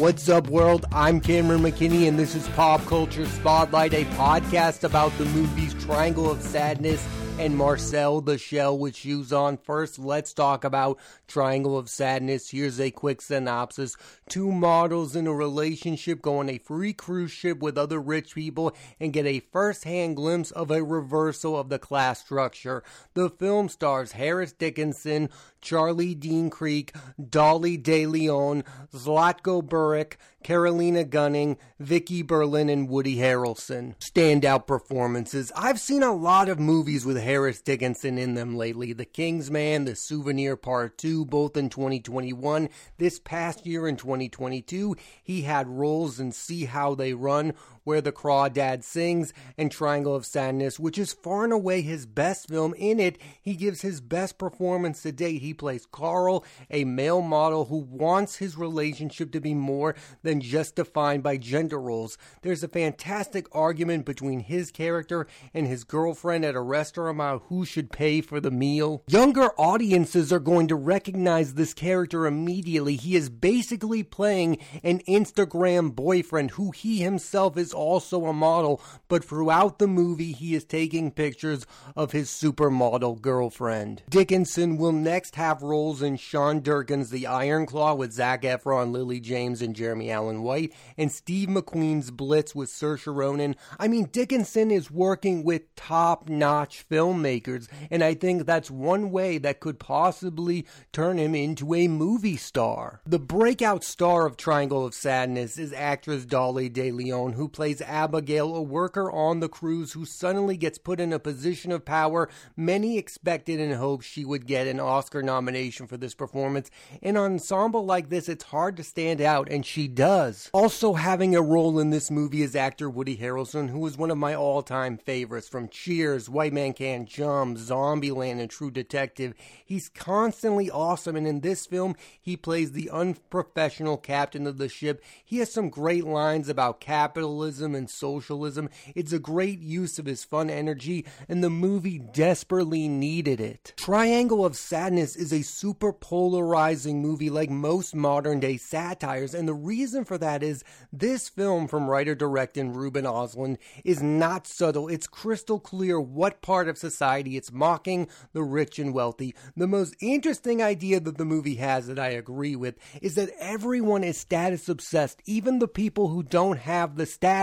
What's up, world? I'm Cameron McKinney, and this is Pop Culture Spotlight, a podcast about the movies Triangle of Sadness and Marcel the Shell with shoes on. First, let's talk about Triangle of Sadness. Here's a quick synopsis. Two models in a relationship go on a free cruise ship with other rich people and get a first hand glimpse of a reversal of the class structure. The film stars Harris Dickinson, Charlie Dean Kriek, Dolly De Leon, Zlatko Buric, Carolina Gynning, Vicki Berlin, and Woody Harrelson. Standout performances. I've seen a lot of movies with Harris Dickinson in them lately. The Kingsman, The Souvenir Part 2, both in 2021. This past year in 2022, he had roles in See How They Run, where the Crawdad Sings, and Triangle of Sadness, which is far and away his best film. In it, he gives his best performance to date. He plays Carl, a male model who wants his relationship to be more than just defined by gender roles. There's a fantastic argument between his character and his girlfriend at a restaurant about who should pay for the meal. Younger audiences are going to recognize this character immediately. He is basically playing an Instagram boyfriend who he himself is also a model, but throughout the movie, he is taking pictures of his supermodel girlfriend. Dickinson will next have roles in Sean Durkin's The Iron Claw with Zac Efron, Lily James, and Jeremy Allen White, and Steve McQueen's Blitz with Saoirse Ronan. I mean, Dickinson is working with top notch filmmakers, and I think that's one way that could possibly turn him into a movie star. The breakout star of Triangle of Sadness is actress Dolly De Leon, who plays Abigail, a worker on the cruise who suddenly gets put in a position of power. Many expected and hoped she would get an Oscar nomination for this performance. In an ensemble like this, it's hard to stand out, and she does. Also having a role in this movie is actor Woody Harrelson, who is one of my all-time favorites from Cheers, White Man Can't Jump, Zombieland, and True Detective. He's constantly awesome, and in this film, he plays the unprofessional captain of the ship. He has some great lines about capitalism and socialism. It's a great use of his fun energy, and the movie desperately needed it. Triangle of Sadness is a super polarizing movie like most modern day satires, and the reason for that is this film from writer director Ruben Ostlund is not subtle. It's crystal clear what part of society it's mocking the rich and wealthy. The most interesting idea that the movie has that I agree with is that everyone is status obsessed. Even the people who don't have the status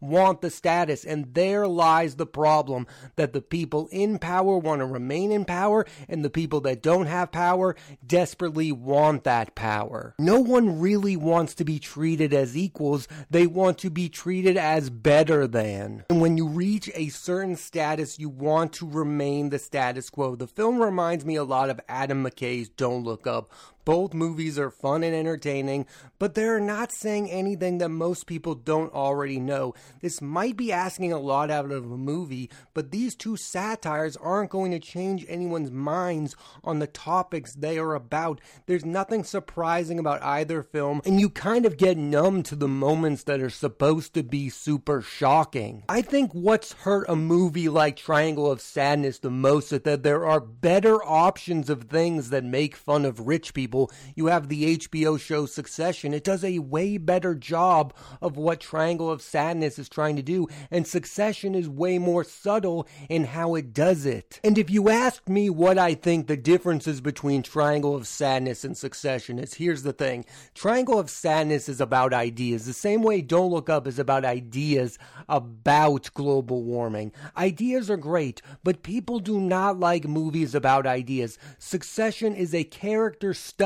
want the status, and there lies the problem that the people in power want to remain in power, and the people that don't have power desperately want that power. No one really wants to be treated as equals, they want to be treated as better than. And when you reach a certain status, you want to remain the status quo. The film reminds me a lot of Adam McKay's Don't Look Up. Both movies are fun and entertaining, but they're not saying anything that most people don't already know. This might be asking a lot out of a movie, but these two satires aren't going to change anyone's minds on the topics they are about. There's nothing surprising about either film, and you kind of get numb to the moments that are supposed to be super shocking. I think what's hurt a movie like Triangle of Sadness the most is that there are better options of things that make fun of rich people people. You have the HBO show Succession. It does a way better job of what Triangle of Sadness is trying to do, and Succession is way more subtle in how it does it. And if you ask me what I think the differences between Triangle of Sadness and Succession is, here's the thing Triangle of Sadness is about ideas, the same way Don't Look Up is about ideas about global warming. Ideas are great, but people do not like movies about ideas. Succession is a character study.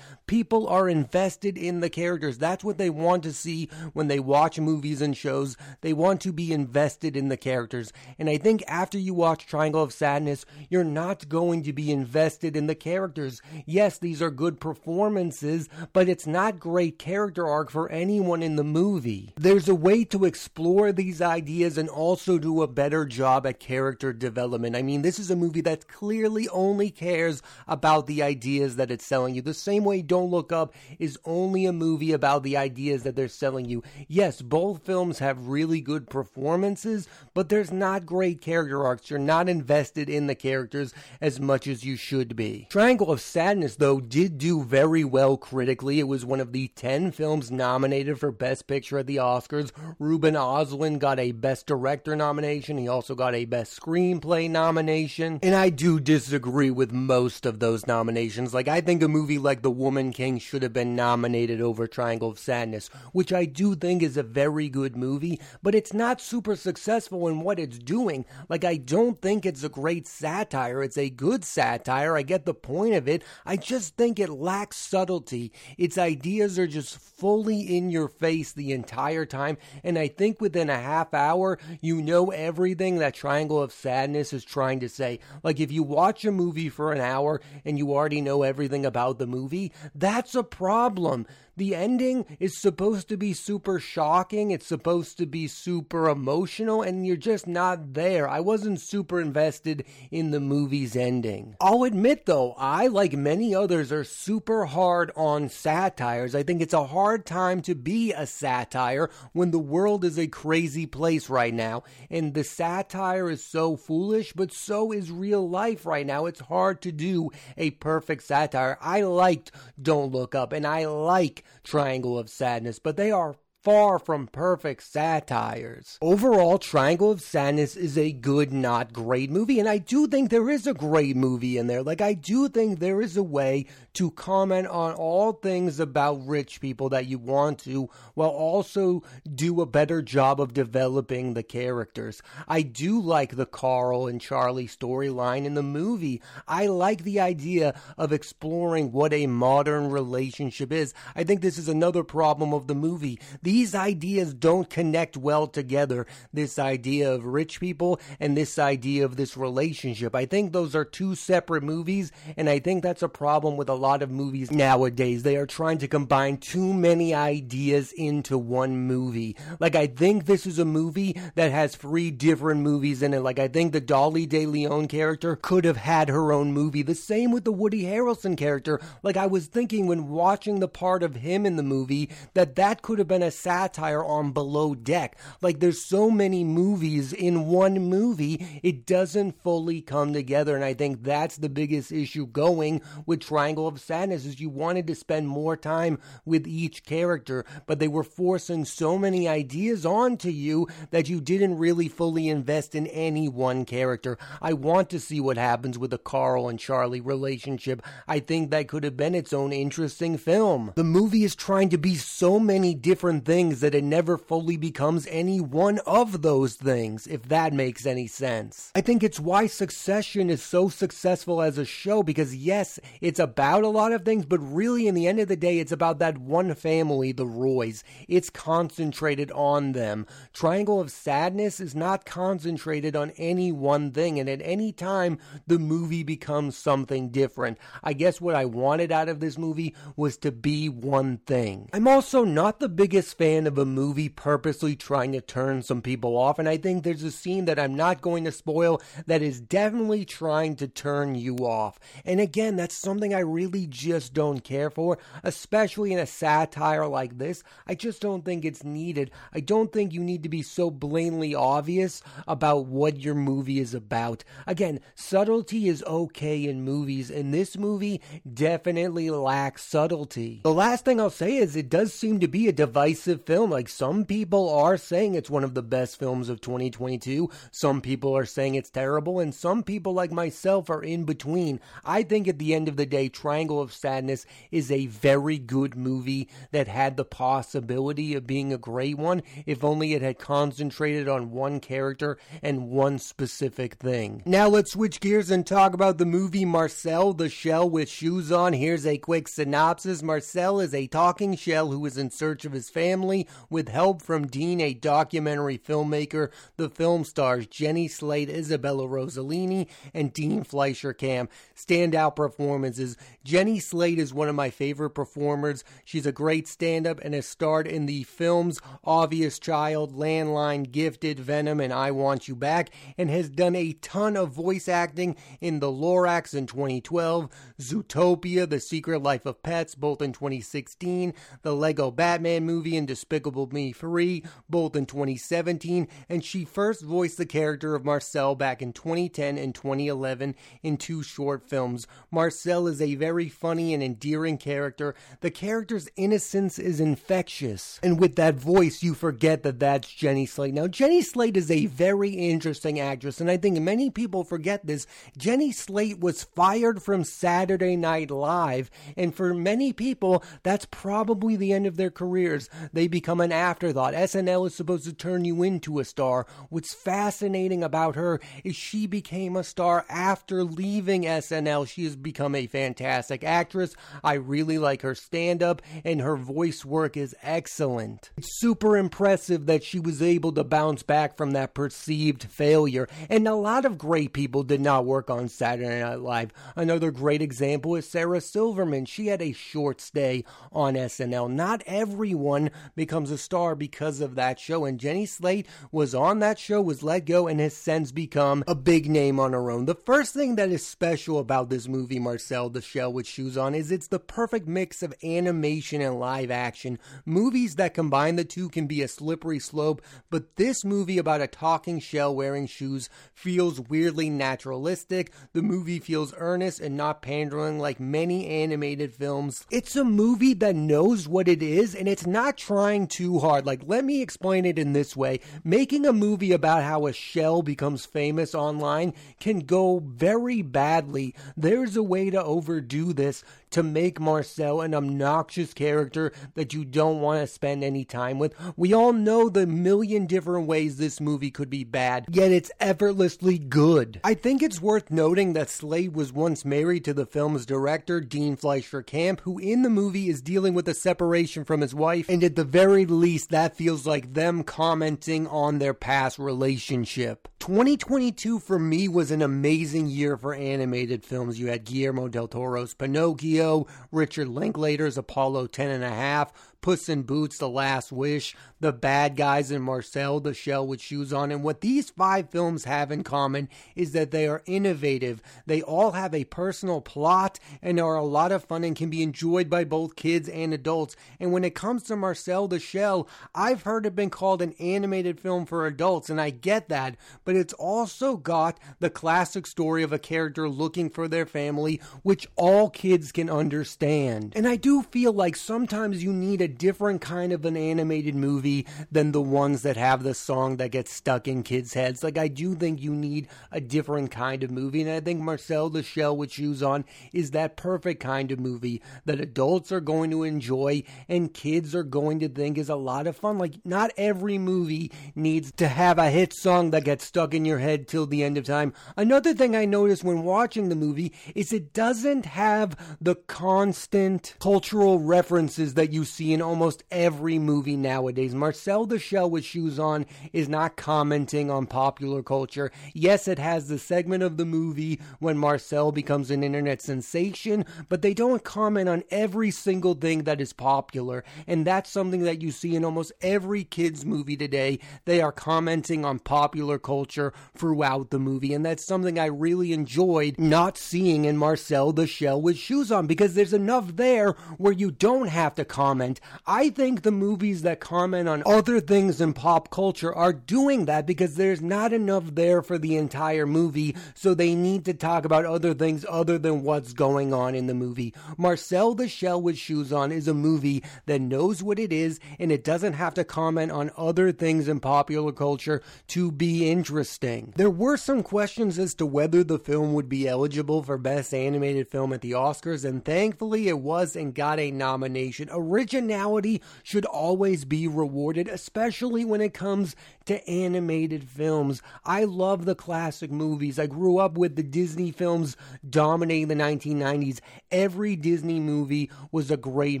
People are invested in the characters. That's what they want to see when they watch movies and shows. They want to be invested in the characters. And I think after you watch Triangle of Sadness, you're not going to be invested in the characters. Yes, these are good performances, but it's not great character arc for anyone in the movie. There's a way to explore these ideas and also do a better job at character development. I mean, this is a movie that clearly only cares about the ideas that it's selling you The same way Don't Look Up is only a movie about the ideas that they're selling you. Yes, both films have really good performances, but there's not great character arcs. You're not invested in the characters as much as you should be. Triangle of Sadness, though, did do very well critically. It was one of the 10 films nominated for Best Picture at the Oscars. Ruben Östlund got a Best Director nomination. He also got a Best Screenplay nomination. And I do disagree with most of those nominations. Like, I think a movie like The Woman King should have been nominated over Triangle of Sadness, which I do think is a very good movie, but it's not super successful in what it's doing. Like, I don't think it's a great satire. It's a good satire. I get the point of it. I just think it lacks subtlety. Its ideas are just fully in your face the entire time. And I think within a half hour, you know everything that Triangle of Sadness is trying to say. Like, if you watch a movie for an hour and you already know everything about the movie, that's a problem. The ending is supposed to be super shocking. It's supposed to be super emotional, and you're just not there. I wasn't super invested in the movie's ending. I'll admit, though, I, like many others, are super hard on satires. I think it's a hard time to be a satire when the world is a crazy place right now, and the satire is so foolish, but so is real life right now. It's hard to do a perfect satire. I liked Don't Look Up, and I like Triangle of Sadness, but they are far from perfect satires. Overall, Triangle of Sadness is a good, not great movie, and I do think there is a great movie in there. Like, I do think there is a way to comment on all things about rich people that you want to, while also do a better job of developing the characters. I do like the Carl and Charlie storyline in the movie. I like the idea of exploring what a modern relationship is. I think this is another problem of the movie. The these ideas don't connect well together. This idea of rich people and this idea of this relationship. I think those are two separate movies, and I think that's a problem with a lot of movies nowadays. They are trying to combine too many ideas into one movie. Like, I think this is a movie that has three different movies in it. Like, I think the Dolly De Leon character could have had her own movie. The same with the Woody Harrelson character. Like, I was thinking when watching the part of him in the movie that that could have been a satire on Below Deck. Like there's so many movies in one movie, it doesn't fully come together. And I think that's the biggest issue going with Triangle of Sadness is you wanted to spend more time with each character, but they were forcing so many ideas onto you that you didn't really fully invest in any one character. I want to see what happens with the Carl and Charlie relationship. I think that could have been its own interesting film. The movie is trying to be so many different things things that it never fully becomes any one of those things, if that makes any sense. I think it's why Succession is so successful as a show because, yes, it's about a lot of things, but really, in the end of the day, it's about that one family, the Roys. It's concentrated on them. Triangle of Sadness is not concentrated on any one thing, and at any time, the movie becomes something different. I guess what I wanted out of this movie was to be one thing. I'm also not the biggest fan of a movie purposely trying to turn some people off. And I think there's a scene that I'm not going to spoil that is definitely trying to turn you off. And again, that's something I really just don't care for, especially in a satire like this. I just don't think it's needed. I don't think you need to be so blatantly obvious about what your movie is about. Again, subtlety is okay in movies, and this movie definitely lacks subtlety. The last thing I'll say is it does seem to be a divisive film. Like some people are saying it's one of the best films of 2022. Some people are saying it's terrible, and some people like myself are in between. I think at the end of the day, Triangle of Sadness is a very good movie that had the possibility of being a great one if only it had concentrated on one character and one specific thing. Now let's switch gears and talk about the movie Marcel the Shell with Shoes On. Here's a quick synopsis. Marcel is a talking shell who is in search of his family Family with help from Dean, a documentary filmmaker. The film stars Jenny Slate, Isabella Rossellini, and Dean Fleischer Camp. Standout performances. Jenny Slate is one of my favorite performers. She's a great stand up and has starred in the films Obvious Child, Landline, Gifted, Venom, and I Want You Back, and has done a ton of voice acting in The Lorax in 2012, Zootopia, The Secret Life of Pets, both in 2016, the Lego Batman movie and Despicable Me 3, both in 2017, and she first voiced the character of Marcel back in 2010 and 2011 in two short films. Marcel is a very funny and endearing character. The character's innocence is infectious, and with that voice, you forget that that's Jenny Slate. Now, Jenny Slate is a very interesting actress, and I think many people forget this. Jenny Slate was fired from Saturday Night Live, and for many people, that's probably the end of their careers. They become an afterthought. SNL is supposed to turn you into a star. What's fascinating about her is she became a star after leaving SNL. She has become a fantastic actress. I really like her stand up, and her voice work is excellent. It's super impressive that she was able to bounce back from that perceived failure. And a lot of great people did not work on Saturday Night Live. Another great example is Sarah Silverman. She had a short stay on SNL. Not everyone becomes a star because of that show, and Jenny Slate was on that show, was let go, and has since become a big name on her own. The first thing that is special about this movie, Marcel the Shell with Shoes On, is it's the perfect mix of animation and live action. Movies that combine the two can be a slippery slope, but this movie about a talking shell wearing shoes feels weirdly naturalistic. The movie feels earnest and not pandering like many animated films. It's a movie that knows what it is and it's not trying too hard. Like, let me explain it in this way. Making a movie about how a shell becomes famous online can go very badly. There's a way to overdo this to make Marcel an obnoxious character that you don't want to spend any time with. We all know the million different ways this movie could be bad, yet it's effortlessly good. I think it's worth noting that Slate was once married to the film's director, Dean Fleischer Camp, who in the movie is dealing with a separation from his wife, and at the very least, that feels like them commenting on their past relationship. 2022 for me was an amazing year for animated films. You had Guillermo del Toro's Pinocchio, Richard Linklater's Apollo 10 and a half, Puss in Boots, The Last Wish, The Bad Guys, and Marcel the Shell with Shoes On. And what these five films have in common is that they are innovative. They all have a personal plot and are a lot of fun and can be enjoyed by both kids and adults. And when it comes to Marcel the Shell, I've heard it been called an animated film for adults, and I get that, but it's also got the classic story of a character looking for their family, which all kids can understand. And I do feel like sometimes you need a different kind of an animated movie than the ones that have the song that gets stuck in kids' heads. Like, I do think you need a different kind of movie, and I think Marcel the Shell with Shoes On is that perfect kind of movie that adults are going to enjoy and kids are going to think is a lot of fun. Like, not every movie needs to have a hit song that gets stuck in your head till the end of time. Another thing I noticed when watching the movie is it doesn't have the constant cultural references that you see in almost every movie nowadays. Marcel the Shell with Shoes On is not commenting on popular culture. Yes, it has the segment of the movie when Marcel becomes an internet sensation, but they don't comment on every single thing that is popular. And that's something that you see in almost every kids movie today. They are commenting on popular culture throughout the movie. And that's something I really enjoyed not seeing in Marcel the Shell with Shoes On because there's enough there where you don't have to comment I think the movies that comment on other things in pop culture are doing that because there's not enough there for the entire movie, so they need to talk about other things other than what's going on in the movie. Marcel the Shell with Shoes On is a movie that knows what it is and it doesn't have to comment on other things in popular culture to be interesting. There were some questions as to whether the film would be eligible for Best Animated Film at the Oscars, and thankfully it was and got a nomination. Originality originality should always be rewarded, especially when it comes to animated films. I love the classic movies. I grew up with the Disney films dominating the 1990s. Every Disney movie was a great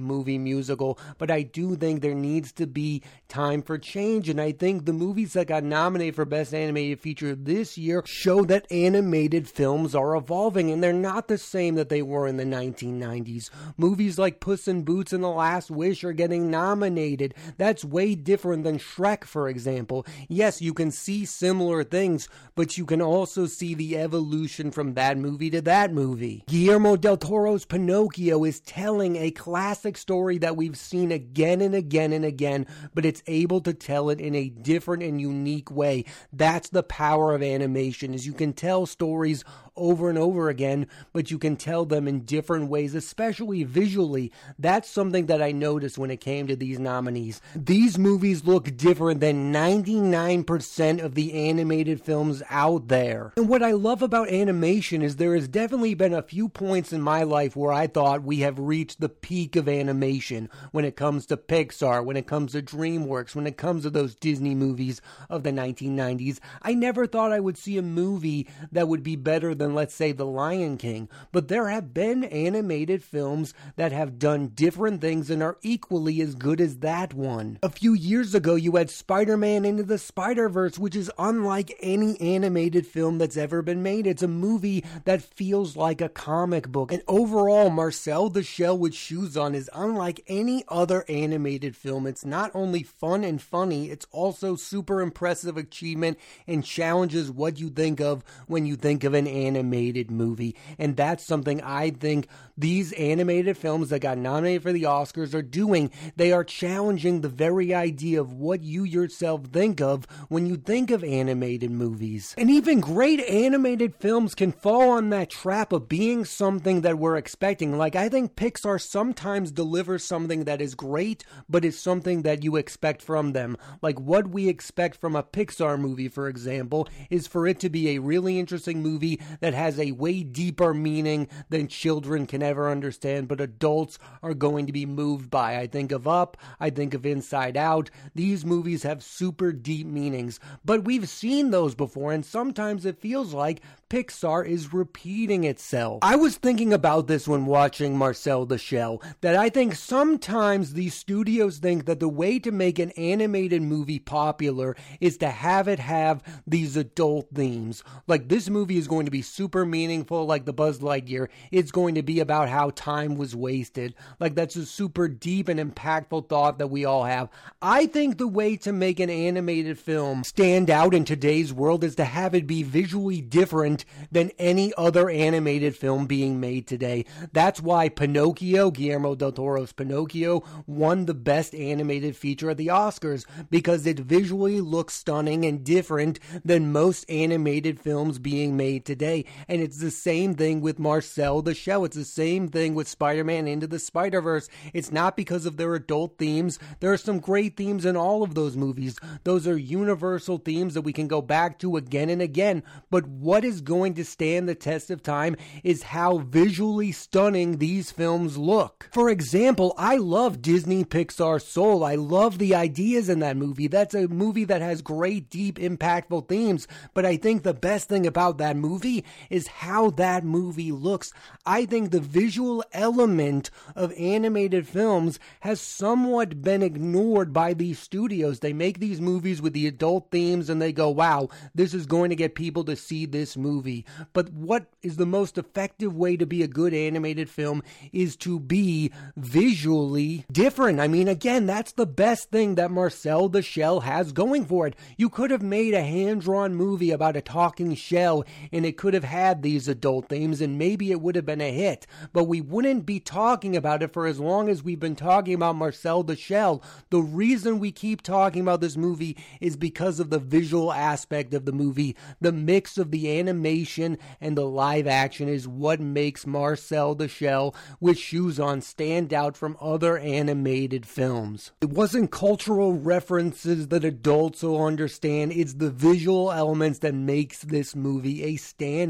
movie musical, but I do think there needs to be time for change. And I think the movies that got nominated for Best Animated Feature this year show that animated films are evolving and they're not the same that they were in the 1990s. Movies like Puss in Boots and The Last Wish are getting nominated. That's way different than Shrek, for example. Yes, you can see similar things, but you can also see the evolution from that movie to that movie. Guillermo del Toro's Pinocchio is telling a classic story that we've seen again and again and again, but it's able to tell it in a different and unique way. That's the power of animation is you can tell stories over and over again, but you can tell them in different ways, especially visually. That's something that I noticed when it came to these nominees. These movies look different than 99% of the animated films out there. And what I love about animation is there has definitely been a few points in my life where I thought we have reached the peak of animation when it comes to Pixar, when it comes to DreamWorks, when it comes to those Disney movies of the 1990s. I never thought I would see a movie that would be better than, let's say, The Lion King, but there have been animated films that have done different things and are equally as good as that one. A few years ago, you had Spider Man Into the Spider Verse, which is unlike any animated film that's ever been made. It's a movie that feels like a comic book. And overall, Marcel the Shell with Shoes On is unlike any other animated film. It's not only fun and funny, it's also super impressive achievement and challenges what you think of when you think of an animated animated movie. And that's something I think these animated films that got nominated for the Oscars are doing. They are challenging the very idea of what you yourself think of when you think of animated movies. And even great animated films can fall on that trap of being something that we're expecting. Like, I think Pixar sometimes delivers something that is great, but is something that you expect from them. Like, what we expect from a Pixar movie, for example, is for it to be a really interesting movie that has a way deeper meaning than children can ever understand, but adults are going to be moved by. I think of Up, I think of Inside Out. These movies have super deep meanings, but we've seen those before, and sometimes it feels like Pixar is repeating itself. I was thinking about this when watching Marcel the Shell, that I think sometimes these studios think that the way to make an animated movie popular is to have it have these adult themes. Like this movie is going to be super meaningful, like the Buzz Lightyear. It's going to be about how time was wasted. Like that's a super deep and impactful thought that we all have. I think the way to make an animated film stand out in today's world is to have it be visually different than any other animated film being made today. That's why Pinocchio, Guillermo del Toro's Pinocchio, won the best animated feature at the Oscars because it visually looks stunning and different than most animated films being made today. And it's the same thing with Marcel the Shell. It's the same thing with Spider Man Into the Spider Verse. It's not because of their adult themes. There are some great themes in all of those movies. Those are universal themes that we can go back to again and again. But what is going to stand the test of time is how visually stunning these films look. For example, I love Disney Pixar Soul. I love the ideas in that movie. That's a movie that has great, deep, impactful themes. But I think the best thing about that movie is how that movie looks. I think the visual element of animated films has somewhat been ignored by these studios. They make these movies with the adult themes and they go, wow, this is going to get people to see this movie. But what is the most effective way to be a good animated film is to be visually different. I mean, again, that's the best thing that Marcel the Shell has going for it. You could have made a hand drawn movie about a talking shell and it could have had these adult themes and maybe it would have been a hit. But we wouldn't be talking about it for as long as we've been talking about Marcel the Shell. The reason we keep talking about this movie is because of the visual aspect of the movie, the mix of the animation and the live action is what makes Marcel the Shell with shoes on stand out from other animated films. It wasn't cultural references that adults will understand, it's the visual elements that makes this movie a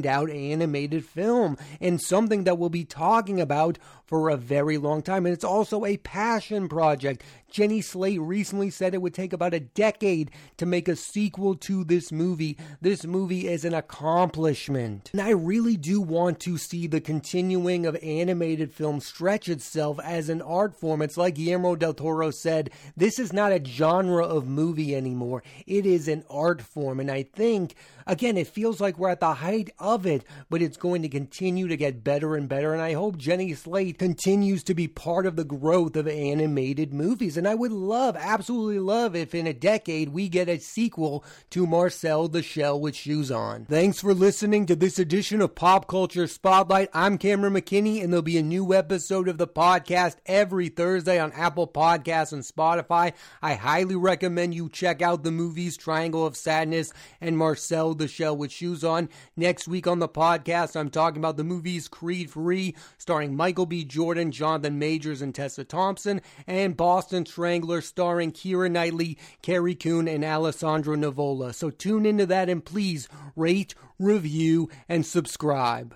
standout animated film and something that we'll be talking about for a very long time. And it's also a passion project. Jenny Slate recently said it would take about a decade to make a sequel to this movie. This movie is an accomplishment. And I really do want to see the continuing of animated film stretch itself as an art form. It's like Guillermo del Toro said, this is not a genre of movie anymore. It is an art form. And I think, again, it feels like we're at the height of it, but it's going to continue to get better and better. And I hope Jenny Slate continues to be part of the growth of animated movies. And I would love, absolutely love, if in a decade we get a sequel to Marcel the Shell with Shoes On. Thanks for listening to this edition of Pop Culture Spotlight. I'm Cameron McKinney, and there'll be a new episode of the podcast every Thursday on Apple Podcasts and Spotify. I highly recommend you check out the movies Triangle of Sadness and Marcel the Shell with Shoes On. Next week on the podcast, I'm talking about the movies Creed 3, starring Michael B. Jordan, Jonathan Majors, and Tessa Thompson, and Boston Strangler starring Keira Knightley, Carrie Coon, and Alessandro Nivola. So tune into that and please rate, review, and subscribe.